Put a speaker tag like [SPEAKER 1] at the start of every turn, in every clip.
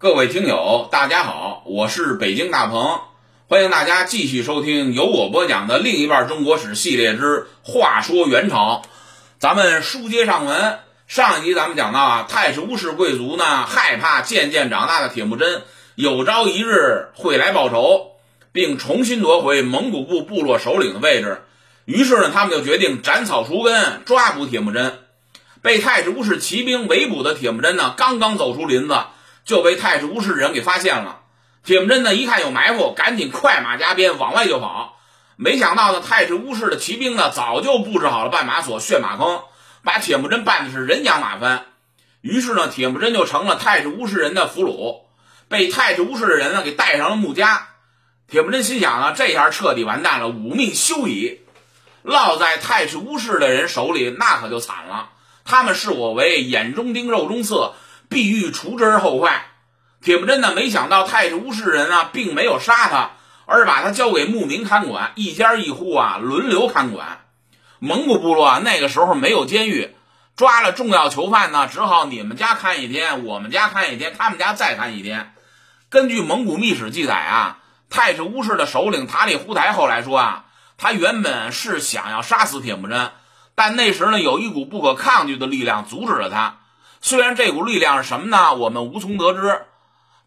[SPEAKER 1] 各位听友，大家好，我是北京大鹏，欢迎大家继续收听由我播讲的另一半中国史系列之话说元朝。咱们书接上文，上一集咱们讲到啊，太史乌氏贵族呢害怕渐渐长大的铁木真有朝一日会来报仇，并重新夺回蒙古部部落首领的位置，于是呢，他们就决定斩草除根，抓捕铁木真。被太史乌氏骑兵围捕的铁木真呢，刚刚走出林子，就被太史乌氏人给发现了。铁木真呢，一看有埋伏，赶紧快马加鞭往外就跑。没想到呢，太史乌氏的骑兵呢，早就布置好了绊马索、陷马坑，把铁木真绊的是人仰马翻。于是呢，铁木真就成了太史乌氏人的俘虏，被太史乌氏的人呢给带上了木枷。铁木真心想呢，这下彻底完蛋了，五命休矣。落在太史乌氏的人手里，那可就惨了。他们视我为眼中钉、肉中刺，必欲除之而后快。铁木真呢，没想到太史乌氏人啊，并没有杀他，而是把他交给牧民看管，一家一户啊轮流看管。蒙古部落啊，那个时候没有监狱，抓了重要囚犯呢，只好你们家看一天，我们家看一天，他们家再看一天。根据蒙古秘史记载啊，太史乌氏的首领塔里忽台后来说啊，他原本是想要杀死铁木真。但那时呢，有一股不可抗拒的力量阻止了他。虽然这股力量是什么呢，我们无从得知。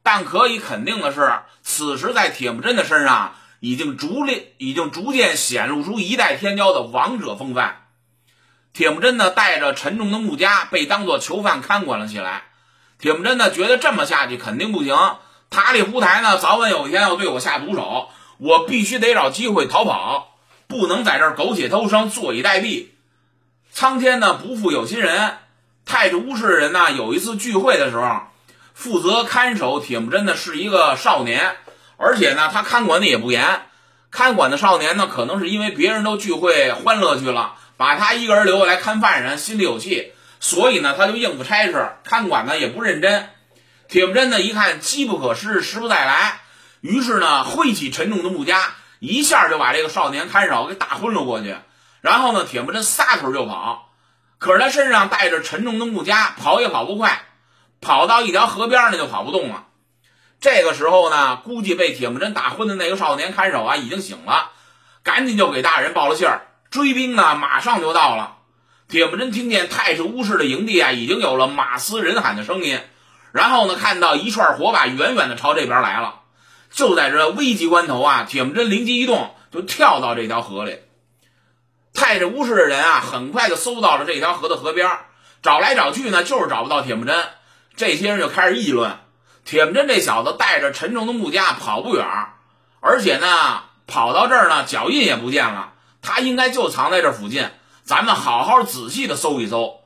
[SPEAKER 1] 但可以肯定的是，此时在铁木真的身上，已经逐渐、已经逐渐显露出一代天骄的王者风范。铁木真呢，带着沉重的木枷，被当作囚犯看管了起来。铁木真呢，觉得这么下去肯定不行。塔里忽台呢，早晚有一天要对我下毒手，我必须得找机会逃跑，不能在这儿苟且偷生，坐以待毙。苍天呢不负有心人，太史乌氏人呢有一次聚会的时候，负责看守铁木真的是一个少年，而且呢他看管的也不严。看管的少年呢可能是因为别人都聚会欢乐去了，把他一个人留下来看犯人，心里有气，所以呢他就应付差事，看管呢也不认真。铁木真呢一看机不可失，时不再来，于是呢挥起沉重的木枷，一下就把这个少年看守给打昏了过去。然后呢，铁木真撒腿就跑，可是他身上带着沉重的木枷，跑也跑不快，跑到一条河边呢就跑不动了。这个时候呢，估计被铁木真打昏的那个少年看守啊已经醒了，赶紧就给大人报了信儿，追兵呢马上就到了。铁木真听见太史乌氏的营地啊已经有了马嘶人喊的声音，然后呢看到一串火把远远的朝这边来了。就在这危急关头啊，铁木真灵机一动，就跳到这条河里。太史乌氏的人啊，很快就搜到了这条河的河边，找来找去呢，就是找不到铁木真。这些人就开始议论：铁木真这小子带着沉重的木枷跑不远，而且呢，跑到这儿呢，脚印也不见了。他应该就藏在这附近，咱们好好仔细的搜一搜。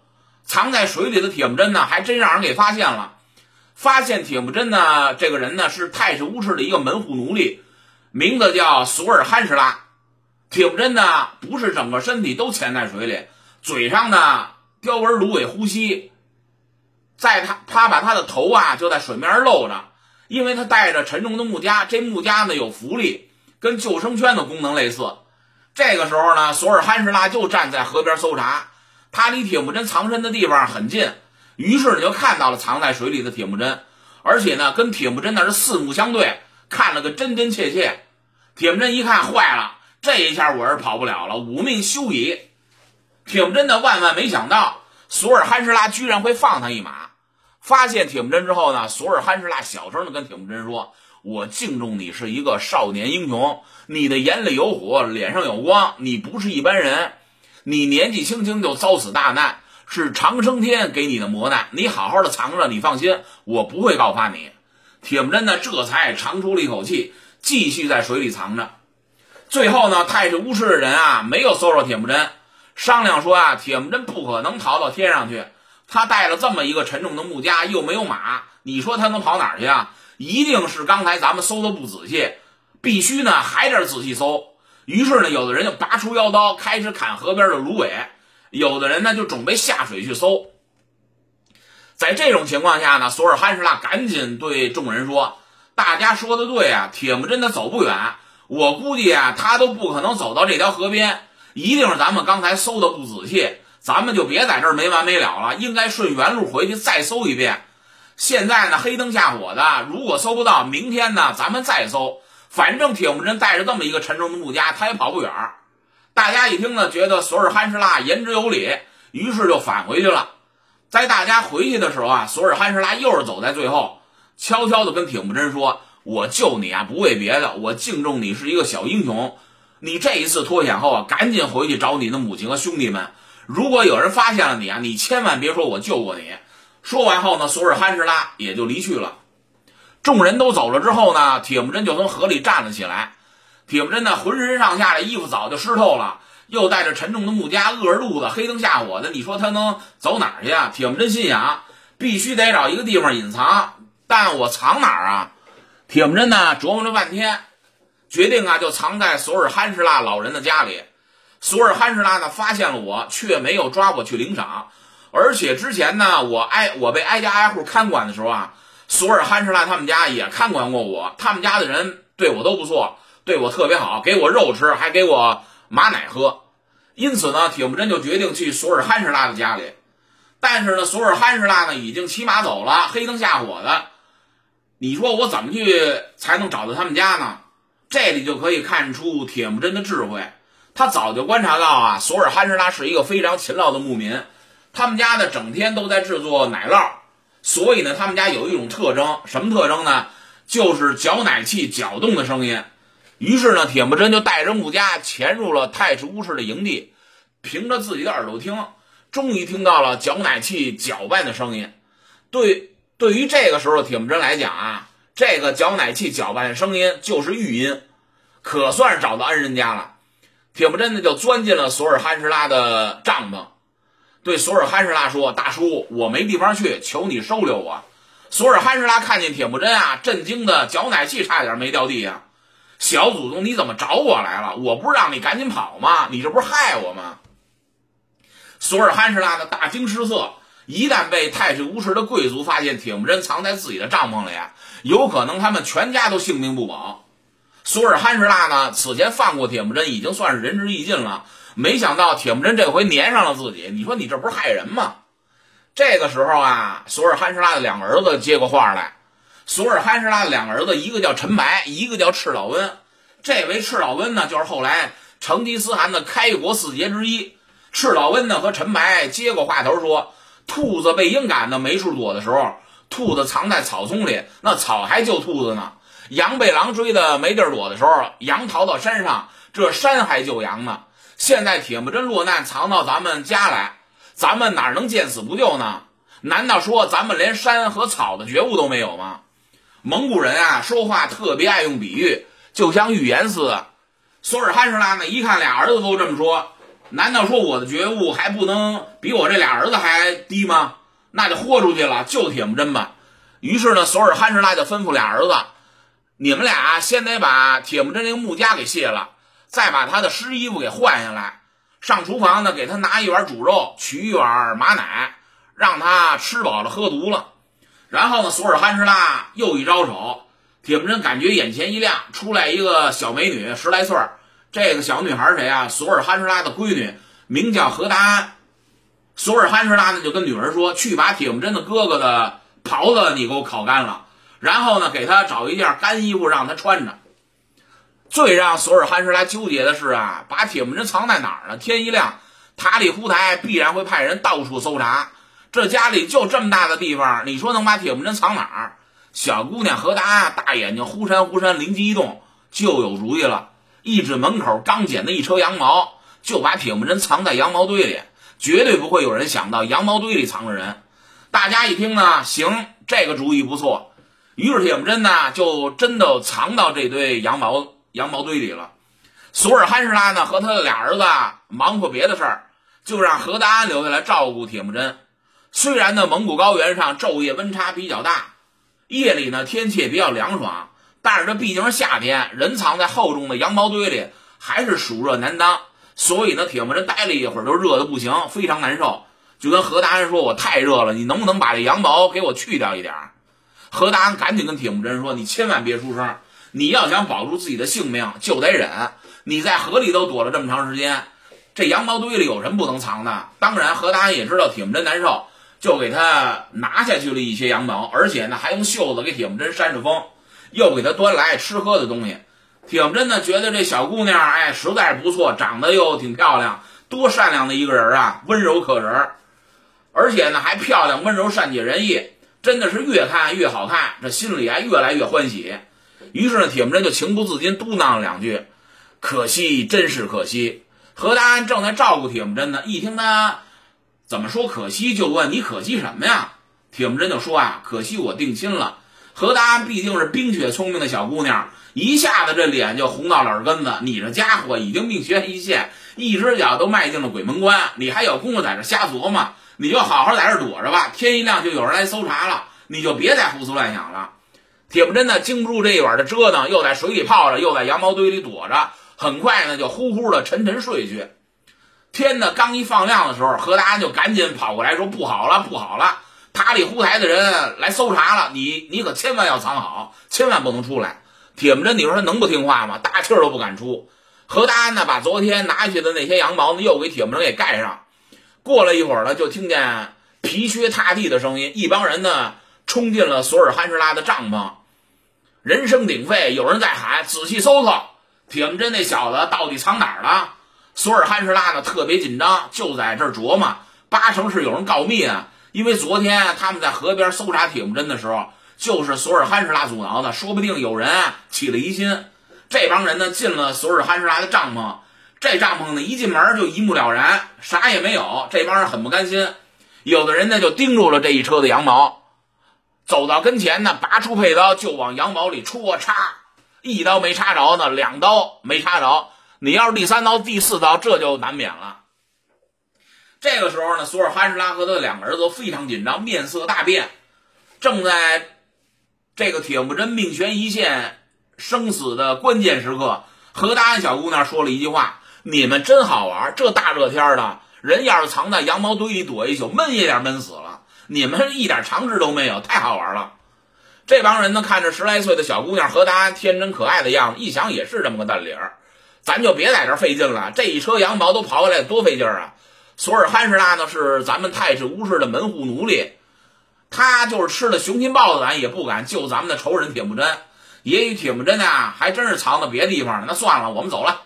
[SPEAKER 1] 藏在水里的铁木真呢，还真让人给发现了。发现铁木真呢，这个人呢，是太史乌氏的一个门户奴隶，名字叫索尔罕什拉。铁木真呢，不是整个身体都潜在水里，嘴上呢雕纹芦苇呼吸，在他他把他的头啊就在水面露着，因为他带着沉重的木枷，这木枷呢有浮力，跟救生圈的功能类似。这个时候呢，索尔罕什拉就站在河边搜查，他离铁木真藏身的地方很近，于是呢就看到了藏在水里的铁木真，而且呢跟铁木真那是四目相对，看了个真真切切。铁木真一看，坏了。这一下我是跑不了了，五命休矣。铁木真的万万没想到，索尔罕什拉居然会放他一马。发现铁木真之后呢，索尔罕什拉小声的跟铁木真说：“我敬重你是一个少年英雄，你的眼里有火，脸上有光，你不是一般人。你年纪轻轻就遭此大难，是长生天给你的磨难。你好好的藏着，你放心，我不会告发你。”铁木真呢，这才长出了一口气，继续在水里藏着。最后呢，太史乌氏的人啊，没有搜着铁木真，商量说啊，铁木真不可能逃到天上去，他带了这么一个沉重的木枷，又没有马，你说他能跑哪儿去啊？一定是刚才咱们搜的不仔细，必须呢还得仔细搜。于是呢，有的人就拔出腰刀，开始砍河边的芦苇；有的人呢，就准备下水去搜。在这种情况下呢，索尔罕什拉赶紧对众人说：“大家说的对啊，铁木真他走不远。”我估计啊，他都不可能走到这条河边，一定是咱们刚才搜的不仔细。咱们就别在这儿没完没了了，应该顺原路回去再搜一遍。现在呢，黑灯瞎火的，如果搜不到，明天呢，咱们再搜。反正铁木真带着这么一个沉重的木枷，他也跑不远。大家一听呢，觉得索尔罕什拉言之有理，于是就返回去了。在大家回去的时候啊，索尔罕什拉又是走在最后，悄悄地跟铁木真说：“我救你啊，不为别的，我敬重你是一个小英雄。你这一次脱险后啊，赶紧回去找你的母亲和兄弟们。如果有人发现了你啊，你千万别说我救过你。”说完后呢，索尔罕什拉也就离去了。众人都走了之后呢，铁木真就从河里站了起来。铁木真呢，浑身上下的衣服早就湿透了，又带着沉重的木枷，饿着肚子，黑灯瞎火的，你说他能走哪儿去啊？铁木真心想，必须得找一个地方隐藏，但我藏哪儿啊？铁木真呢，琢磨了半天，决定啊，就藏在索尔汗什拉老人的家里。索尔汗什拉呢，发现了我，却没有抓我去领赏，而且之前呢，我挨我被挨家挨户看管的时候啊。索尔汗什拉他们家也看管过我，他们家的人对我都不错，对我特别好，给我肉吃，还给我马奶喝。因此呢，铁木真就决定去索尔汗什拉的家里。但是呢，索尔汗什拉呢已经骑马走了，黑灯瞎火的。你说我怎么去才能找到他们家呢？这里就可以看出铁木真的智慧。他早就观察到啊，索尔罕什拉是一个非常勤劳的牧民，他们家呢整天都在制作奶酪。所以呢，他们家有一种特征，什么特征呢？就是搅奶器搅动的声音。于是呢，铁木真就带着木家潜入了太史乌氏的营地，凭着自己的耳朵听，终于听到了搅奶器搅拌的声音。对，对于这个时候铁木真来讲啊，这个搅奶器搅拌声音就是玉音，可算是找到恩人家了。铁木真呢，就钻进了索尔汗什拉的帐篷。对索尔汗什拉说：“大叔，我没地方去，求你收留我。”索尔汗什拉看见铁木真啊，震惊的搅奶器差点没掉地下。小祖宗，你怎么找我来了？我不是让你赶紧跑吗？你这不是害我吗？索尔汗什拉呢，大惊失色。一旦被太岁无事的贵族发现铁木真藏在自己的帐篷里，有可能他们全家都性命不保。索尔罕什拉呢，此前放过铁木真，已经算是仁至义尽了。没想到铁木真这回粘上了自己，你说你这不是害人吗？这个时候啊，索尔罕什拉的两个儿子接过话来。索尔罕什拉的两个儿子，一个叫陈白，一个叫赤老温。这位赤老温呢，就是后来成吉思汗的开国四杰之一。赤老温呢和陈白接过话头说：“兔子被鹰赶的没处躲的时候，兔子藏在草丛里，那草还救兔子呢；羊被狼追的没地儿躲的时候，羊逃到山上，这山还救羊呢。”现在铁木真落难，藏到咱们家来，咱们哪能见死不救呢？难道说咱们连山和草的觉悟都没有吗？蒙古人啊，说话特别爱用比喻，就像寓言似的。索尔罕什拉呢，一看俩儿子都这么说，难道说我的觉悟还不能比我这俩儿子还低吗？那就豁出去了，救铁木真吧。于是呢，索尔罕什拉就吩咐俩儿子：“你们俩先得把铁木真那个木枷给卸了。”再把他的湿衣服给换下来，上厨房呢，给他拿一碗煮肉，取一碗马奶，让他吃饱了喝足了。然后呢，索尔罕什拉又一招手，铁木真感觉眼前一亮，出来一个小美女，十来岁儿这个小女孩谁啊？索尔罕什拉的闺女，名叫何达安。索尔罕什拉呢，就跟女儿说：“去把铁木真的哥哥的袍子你给我烤干了，然后呢，给他找一件干衣服让他穿着。”最让索尔罕什拉纠结的是啊，把铁木真藏在哪儿呢？天一亮，塔里忽台必然会派人到处搜查。这家里就这么大的地方，你说能把铁木真藏哪儿？小姑娘何达大眼睛忽闪忽闪，灵机一动，就有主意了。一指门口刚捡的一车羊毛，就把铁木真藏在羊毛堆里，绝对不会有人想到羊毛堆里藏着人。大家一听呢，行，这个主意不错。于是铁木真呢，就真的藏到这堆羊毛。羊毛堆里了，索尔罕什拉呢和他的俩儿子忙活别的事儿，就让何达安留下来照顾铁木真。虽然呢蒙古高原上昼夜温差比较大，夜里呢天气也比较凉爽，但是这毕竟是夏天，人藏在厚重的羊毛堆里还是暑热难当。所以呢铁木真待了一会儿都热的不行，非常难受，就跟何大人说：“我太热了，你能不能把这羊毛给我去掉一点？”何大人赶紧跟铁木真说：“你千万别出声。”你要想保住自己的性命，就得忍。你在河里都躲了这么长时间，这羊毛堆里有什么不能藏的？当然，何大人也知道铁木真难受，就给他拿下去了一些羊毛，而且呢还用袖子给铁木真扇着风，又给他端来吃喝的东西。铁木真呢觉得这小姑娘哎实在是不错，长得又挺漂亮，多善良的一个人啊，温柔可人，而且呢还漂亮温柔善解人意，真的是越看越好看，这心里啊越来越欢喜。于是呢铁木真就情不自禁嘟囔了两句：“可惜，真是可惜。”何大安正在照顾铁木真呢，一听他怎么说可惜，就问你可惜什么呀？铁木真就说啊，可惜我定亲了。何大安毕竟是冰雪聪明的小姑娘，一下子这脸就红到耳根子。你这家伙已经命悬一线，一只脚都迈进了鬼门关，你还有功夫在这瞎琢磨？你就好好在这躲着吧，天一亮就有人来搜查了，你就别再胡思乱想了。铁木真呢，经不住这一晚的折腾，又在水里泡着，又在羊毛堆里躲着。很快呢，就呼呼的沉沉睡去。天呢刚一放亮的时候，何大安就赶紧跑过来说：“不好了，不好了！塔里呼台的人来搜查了，你你可千万要藏好，千万不能出来。”铁木真，你说他能不听话吗？大气儿都不敢出。何大安呢，把昨天拿去的那些羊毛呢，又给铁木真给盖上。过了一会儿呢，就听见皮靴踏地的声音，一帮人呢冲进了索尔汉什拉的帐篷，人声鼎沸，有人在喊：“仔细搜搜！”铁木真那小子到底藏哪儿了？索尔汉什拉呢？特别紧张，就在这儿琢磨，八成是有人告密啊！因为昨天他们在河边搜查铁木真的时候，就是索尔汉什拉阻挠的，说不定有人起了疑心。这帮人呢进了索尔汉什拉的帐篷，这帐篷呢一进门就一目了然，啥也没有。这帮人很不甘心，有的人呢就盯住了这一车的羊毛，走到跟前呢，拔出佩刀就往羊毛里戳插。一刀没插着呢，两刀没插着，你要是第三刀、第四刀，这就难免了。这个时候呢，索尔哈什拉和他的两个儿子非常紧张，面色大变。正在这个铁木真命悬一线、生死的关键时刻，何大安小姑娘说了一句话：“你们真好玩，这大热天的，人要是藏在羊毛堆里躲一宿，闷一点闷死了。你们一点常识都没有，太好玩了。”这帮人呢，看着十来岁的小姑娘何达安天真可爱的样子，一想也是这么个道理儿，咱就别在这费劲了。这一车羊毛都刨下来，多费劲儿啊！索尔汉什拉呢，是咱们太史乌氏的门户奴隶，他就是吃了熊心豹子胆也不敢救咱们的仇人铁木真。也许铁木真呢，还真是藏到别地方了。那算了，我们走了。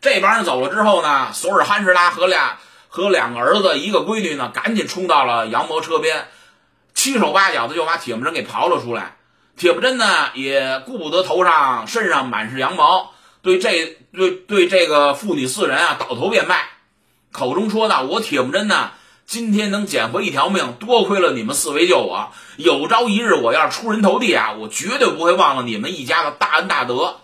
[SPEAKER 1] 这帮人走了之后呢，索尔汉什拉和俩和两个儿子一个闺女呢，赶紧冲到了羊毛车边。七手八脚的就把铁木真给刨了出来，铁木真呢也顾不得头上身上满是羊毛，对这对对这个父女四人啊倒头便拜，口中说道：“我铁木真呢今天能捡回一条命，多亏了你们四位救我。有朝一日我要是出人头地啊，我绝对不会忘了你们一家的大恩大德。”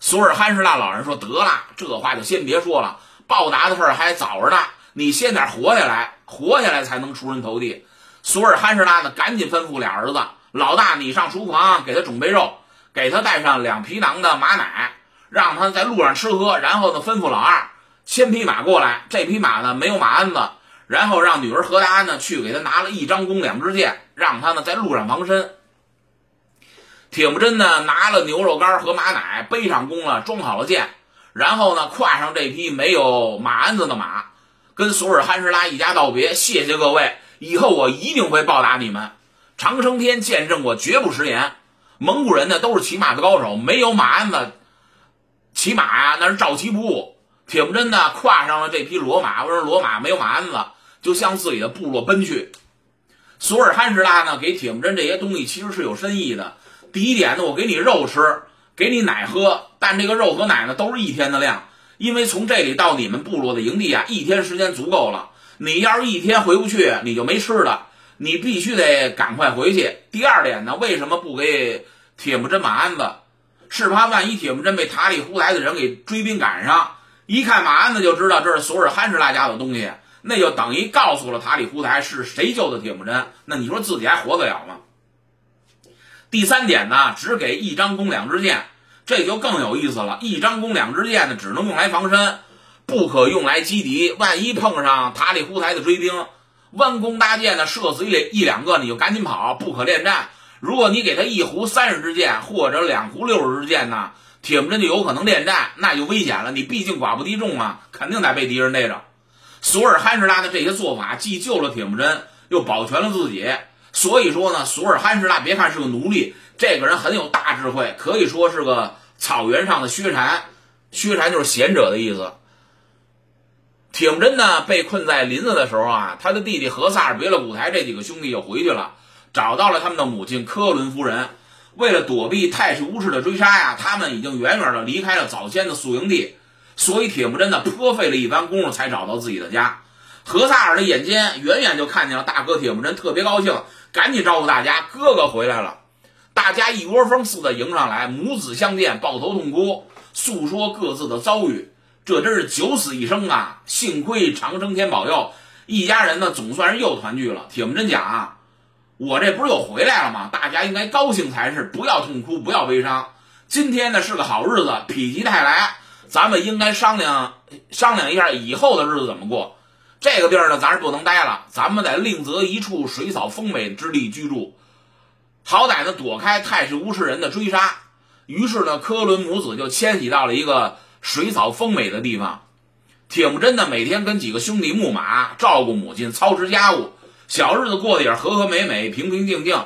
[SPEAKER 1] 索尔汉什纳老人说：“得了，这话就先别说了，报答的事儿还早着呢，你先得活下来，活下来才能出人头地。”索尔汉什拉呢，赶紧吩咐俩儿子：“老大，你上厨房给他准备肉，给他带上两皮囊的马奶，让他在路上吃喝。然后呢，吩咐老二牵匹马过来，这匹马呢没有马鞍子。然后让女儿何达安呢去给他拿了一张弓、两支箭，让他呢在路上防身。铁木真呢拿了牛肉干和马奶，背上弓了，装好了箭，然后呢跨上这匹没有马鞍子的马，跟索尔汉什拉一家道别：谢谢各位。”以后我一定会报答你们。长生天见证我绝不食言。蒙古人呢都是骑马的高手，没有马鞍子骑马呀，那是照骑不误。铁木真呢跨上了这匹骡马，说骡马没有马鞍子，就向自己的部落奔去。索尔汉什拉呢给铁木真这些东西其实是有深意的。第一点呢，我给你肉吃，给你奶喝，但这个肉和奶呢都是一天的量，因为从这里到你们部落的营地啊，一天时间足够了。你要是一天回不去，你就没吃的，你必须得赶快回去。第二点呢，为什么不给铁木真马鞍子？是怕万一铁木真被塔里胡来的人给追兵赶上，一看马鞍子就知道这是索尔汉什拉家的东西，那就等于告诉了塔里胡台是谁救的铁木真。那你说自己还活得了吗？第三点呢，只给一张弓两支箭，这就更有意思了。一张弓两支箭呢，只能用来防身。不可用来击敌，万一碰上塔里胡台的追兵，弯弓搭箭的射死一一两个，你就赶紧跑，不可恋战。如果你给他一壶三十支箭，或者两壶六十支箭呢，铁木真就有可能恋战，那就危险了。你毕竟寡不敌众啊，肯定得被敌人逮着。索尔汉什拉的这些做法，既救了铁木真，又保全了自己。所以说呢，索尔罕什拉别看是个奴隶，这个人很有大智慧，可以说是个草原上的薛禅。薛禅就是贤者的意思。铁木真呢被困在林子的时候啊，他的弟弟何萨尔、别勒古台这几个兄弟就回去了，找到了他们的母亲科伦夫人。为了躲避太史乌氏的追杀呀，他们已经远远的离开了早先的宿营地，所以铁木真呢颇费了一番功夫才找到自己的家。何萨尔的眼尖，远远就看见了大哥铁木真，特别高兴，赶紧招呼大家：“哥哥回来了！”大家一窝蜂似的迎上来，母子相见，抱头痛哭，诉说各自的遭遇。这真是九死一生啊！幸亏长生天保佑，一家人呢总算是又团聚了。铁木真讲啊，我这不是又回来了吗？大家应该高兴才是，不要痛哭，不要悲伤。今天呢是个好日子，否极泰来，咱们应该商量商量一下以后的日子怎么过。这个地儿呢，咱是不能待了，咱们得另择一处水草丰美之地居住，好歹呢躲开太史无氏人的追杀。于是呢，科伦母子就迁徙到了一个。水草丰美的地方，铁木真呢每天跟几个兄弟牧马，照顾母亲，操持家务，小日子过得也是和和美美、平平静静。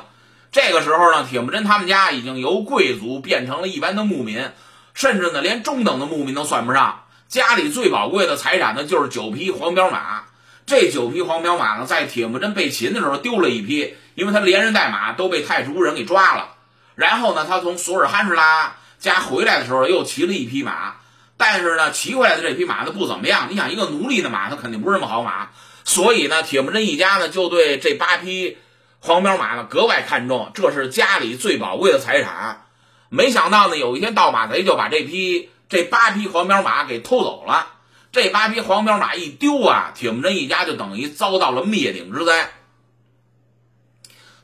[SPEAKER 1] 这个时候呢，铁木真他们家已经由贵族变成了一般的牧民，甚至呢连中等的牧民都算不上。家里最宝贵的财产呢就是九匹黄骠马。这九匹黄骠马呢，在铁木真被擒的时候丢了一匹，因为他连人带马都被太叔人给抓了。然后呢，他从索尔罕什拉家回来的时候又骑了一匹马。但是呢，骑回来的这匹马呢不怎么样。你想，一个奴隶的马，它肯定不是什么好马。所以呢，铁木真一家呢就对这八匹黄骠马呢格外看重，这是家里最宝贵的财产。没想到呢，有一天盗马贼就把这匹这八匹黄骠马给偷走了。这八匹黄骠马一丢啊，铁木真一家就等于遭到了灭顶之灾。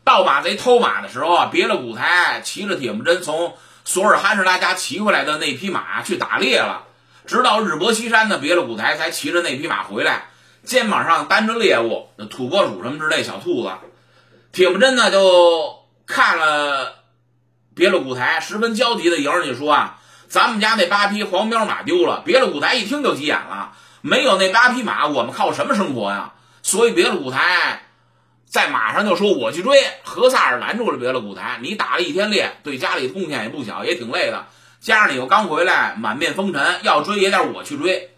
[SPEAKER 1] 盗马贼偷马的时候啊，别了古台，骑着铁木真从。索尔哈什拉家骑回来的那匹马去打猎了，直到日薄西山的别了古台才骑着那匹马回来，肩膀上担着猎物，土拨鼠什么之类小兔子。铁木真呢就看了别了古台，十分焦急的迎上去说啊：“咱们家那八匹黄骠马丢了。”别了古台一听就急眼了，没有那八匹马，我们靠什么生活呀？所以别了古台。在马上就说我去追，何萨尔拦住了别的古台。你打了一天猎，对家里贡献也不小，也挺累的。加上你又刚回来，满面风尘，要追也得我去追。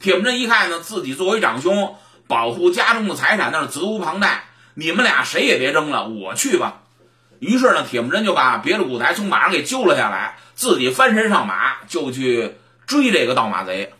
[SPEAKER 1] 铁木真一看呢，自己作为长兄，保护家中的财产那是责无旁贷。你们俩谁也别争了，我去吧。于是呢，铁木真就把别的古台从马上给揪了下来，自己翻身上马就去追这个盗马贼。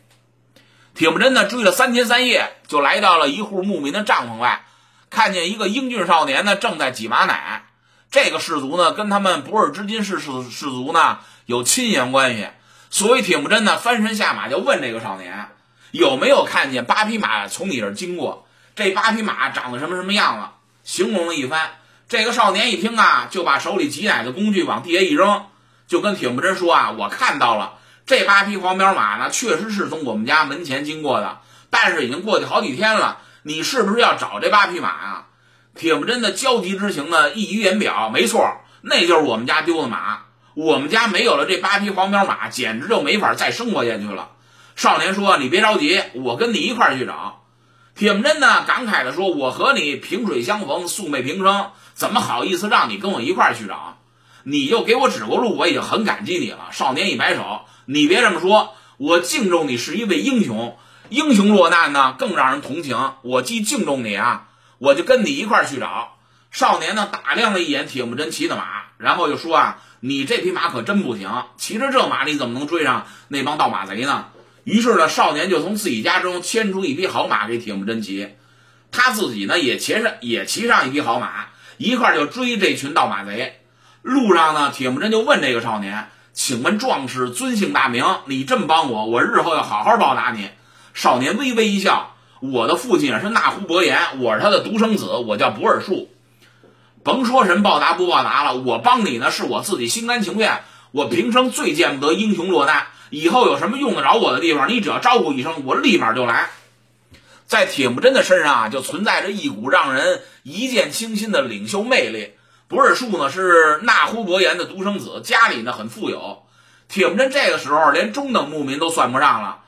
[SPEAKER 1] 铁木真呢，追了三天三夜，就来到了一户牧民的帐篷外。看见一个英俊少年呢，正在挤马奶。这个氏族呢，跟他们不尔之金氏氏氏族呢有亲缘关系。所以铁木真呢翻身下马就问这个少年，有没有看见八匹马从你这儿经过？这八匹马长得什么什么样了？形容了一番。这个少年一听啊，就把手里挤奶的工具往地下一扔，就跟铁木真说啊，我看到了这八匹黄骠马呢，确实是从我们家门前经过的，但是已经过去好几天了。你是不是要找这八匹马啊？铁木真的焦急之情呢溢于言表。没错，那就是我们家丢的马。我们家没有了这八匹黄骠马，简直就没法再生活下去了。少年说：“你别着急，我跟你一块去找。”铁木真呢感慨地说：“我和你萍水相逢，素昧平生，怎么好意思让你跟我一块去找？你又给我指过路，我已经很感激你了。”少年一摆手：“你别这么说，我敬重你是一位英雄。”英雄落难呢，更让人同情。我既敬重你啊，我就跟你一块去找。少年呢，打量了一眼铁木真骑的马，然后就说啊：“你这匹马可真不行，骑着这马，你怎么能追上那帮盗马贼呢？”于是呢，少年就从自己家中牵出一匹好马给铁木真骑，他自己呢也骑上也骑上一匹好马，一块就追这群盗马贼。路上呢，铁木真就问这个少年：“请问壮士尊姓大名？你这么帮我，我日后要好好报答你。”少年微微一笑：“我的父亲是那呼伯言，我是他的独生子，我叫博尔术。甭说什么报答不报答了，我帮你呢，是我自己心甘情愿。我平生最见不得英雄落难，以后有什么用得着我的地方，你只要招呼一声，我立马就来。”在铁木真的身上啊，就存在着一股让人一见倾心的领袖魅力。博尔术呢是那呼伯言的独生子，家里呢很富有。铁木真这个时候连中等牧民都算不上了。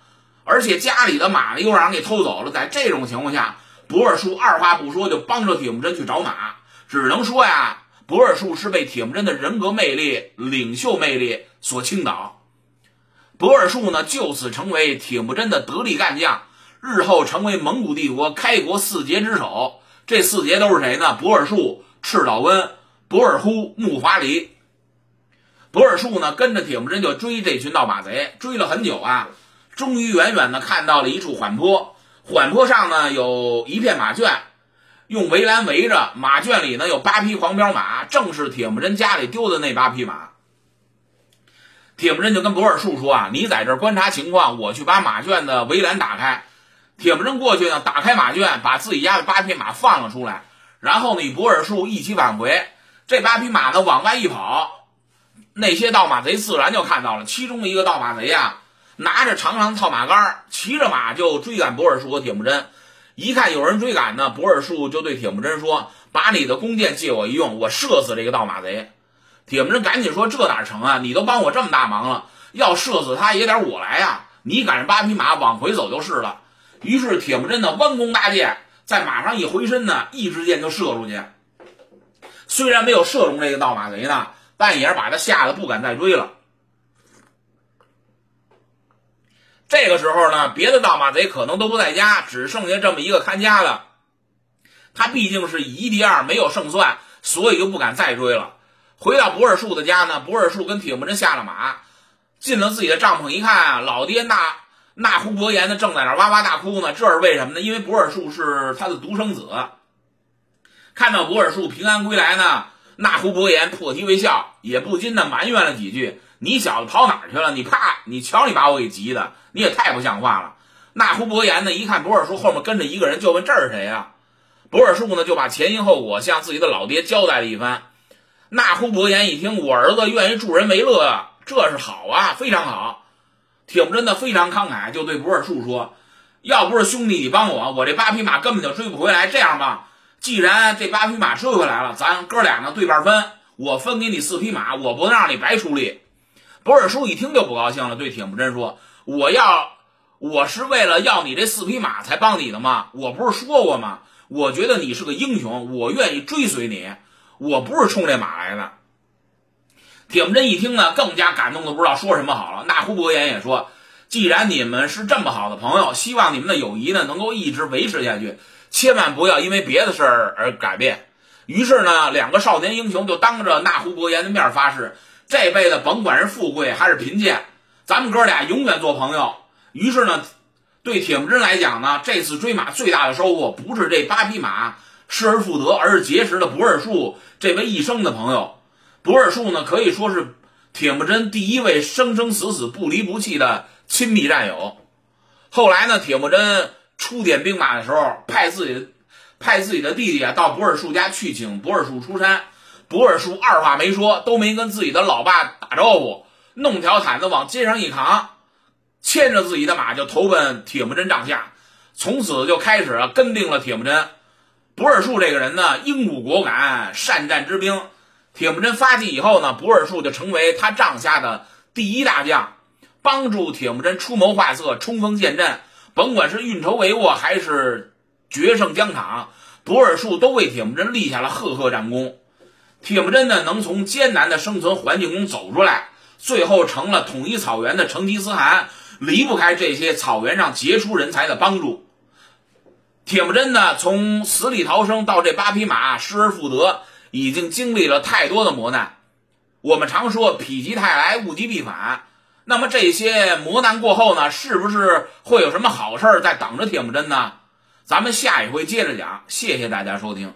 [SPEAKER 1] 而且家里的马呢又让人给偷走了，在这种情况下，博尔术二话不说就帮着铁木真去找马，只能说呀，博尔术是被铁木真的人格魅力、领袖魅力所倾倒。博尔术呢，就此成为铁木真的得力干将，日后成为蒙古帝国开国四杰之首。这四杰都是谁呢？博尔术、赤岛温、博尔忽、木华黎。博尔术呢，跟着铁木真就追这群盗马贼，追了很久啊，终于远远的看到了一处缓坡。缓坡上呢有一片马圈，用围栏围着。马圈里呢有八匹黄骠马，正是铁木真家里丢的那八匹马。铁木真就跟博尔术说啊：“你在这观察情况，我去把马圈的围栏打开。”铁木真过去呢，打开马圈，把自己家的八匹马放了出来，然后呢与博尔术一起返回。这八匹马呢往外一跑，那些盗马贼自然就看到了，其中一个盗马贼呀。拿着长长的套马杆，骑着马就追赶博尔术和铁木真。一看有人追赶呢，博尔术就对铁木真说：“把你的弓箭借我一用，我射死这个盗马贼。”铁木真赶紧说：“这哪成啊？你都帮我这么大忙了，要射死他也得我来呀！你赶着八匹马往回走就是了。”于是铁木真的弯弓搭箭，在马上一回身呢，一支箭就射出去。虽然没有射中这个盗马贼呢，但也是把他吓得不敢再追了。这个时候呢，别的盗马贼可能都不在家，只剩下这么一个看家的。他毕竟是以一敌二，没有胜算，所以就不敢再追了。回到博尔树的家呢，博尔树跟铁木真下了马，进了自己的帐篷，一看啊，老爹那那呼伯言呢正在那哇哇大哭呢。这是为什么呢？因为博尔树是他的独生子。看到博尔树平安归来呢，那呼伯言破涕为笑，也不禁的埋怨了几句。你小子跑哪儿去了？你怕你瞧你把我给急的，你也太不像话了。那呼伯言呢，一看博尔叔后面跟着一个人，就问这是谁呀？博尔叔呢就把前因后果向自己的老爹交代了一番。那呼伯言一听，我儿子愿意助人为乐啊，这是好啊，非常好。铁木真的非常慷慨，就对博尔术说：“要不是兄弟你帮我，我这八匹马根本就追不回来。这样吧，既然这八匹马追回来了，咱哥俩呢对半分，我分给你四匹马，我不能让你白出力。”博尔叔一听就不高兴了，对铁木真说：“我要，我是为了要你这四匹马才帮你的吗？我不是说过吗？我觉得你是个英雄，我愿意追随你，我不是冲这马来的。”铁木真一听呢，更加感动的不知道说什么好了。那呼伯言也说：“既然你们是这么好的朋友，希望你们的友谊呢能够一直维持下去，千万不要因为别的事儿而改变。”于是呢，两个少年英雄就当着那呼伯言的面发誓。这辈子甭管是富贵还是贫贱，咱们哥俩永远做朋友。于是呢，对铁木真来讲呢，这次追马最大的收获不是这八匹马失而复得，而是结识了不二树这位一生的朋友。不二树呢，可以说是铁木真第一位生生死死不离不弃的亲密战友。后来呢，铁木真出点兵马的时候，派自己派自己的弟弟啊到不二树家去请不二树出山。不二叔二话没说，都没跟自己的老爸打招呼，弄条毯子往肩上一扛，牵着自己的马就投奔铁木真帐下，从此就开始跟定了铁木真。不尔术这个人呢，英武果敢，善战之兵。铁木真发迹以后呢，不尔术就成为他帐下的第一大将，帮助铁木真出谋划策，冲锋陷阵，甭管是运筹帷幄还是决胜疆场，不尔术都为铁木真立下了赫赫战功。铁木真呢，能从艰难的生存环境中走出来，最后成了统一草原的成吉思汗，离不开这些草原上杰出人才的帮助。铁木真呢，从死里逃生到这八匹马失而复得，已经经历了太多的磨难。我们常说“否极泰来，物极必反”，那么这些磨难过后呢，是不是会有什么好事在等着铁木真呢？咱们下一回接着讲。谢谢大家收听。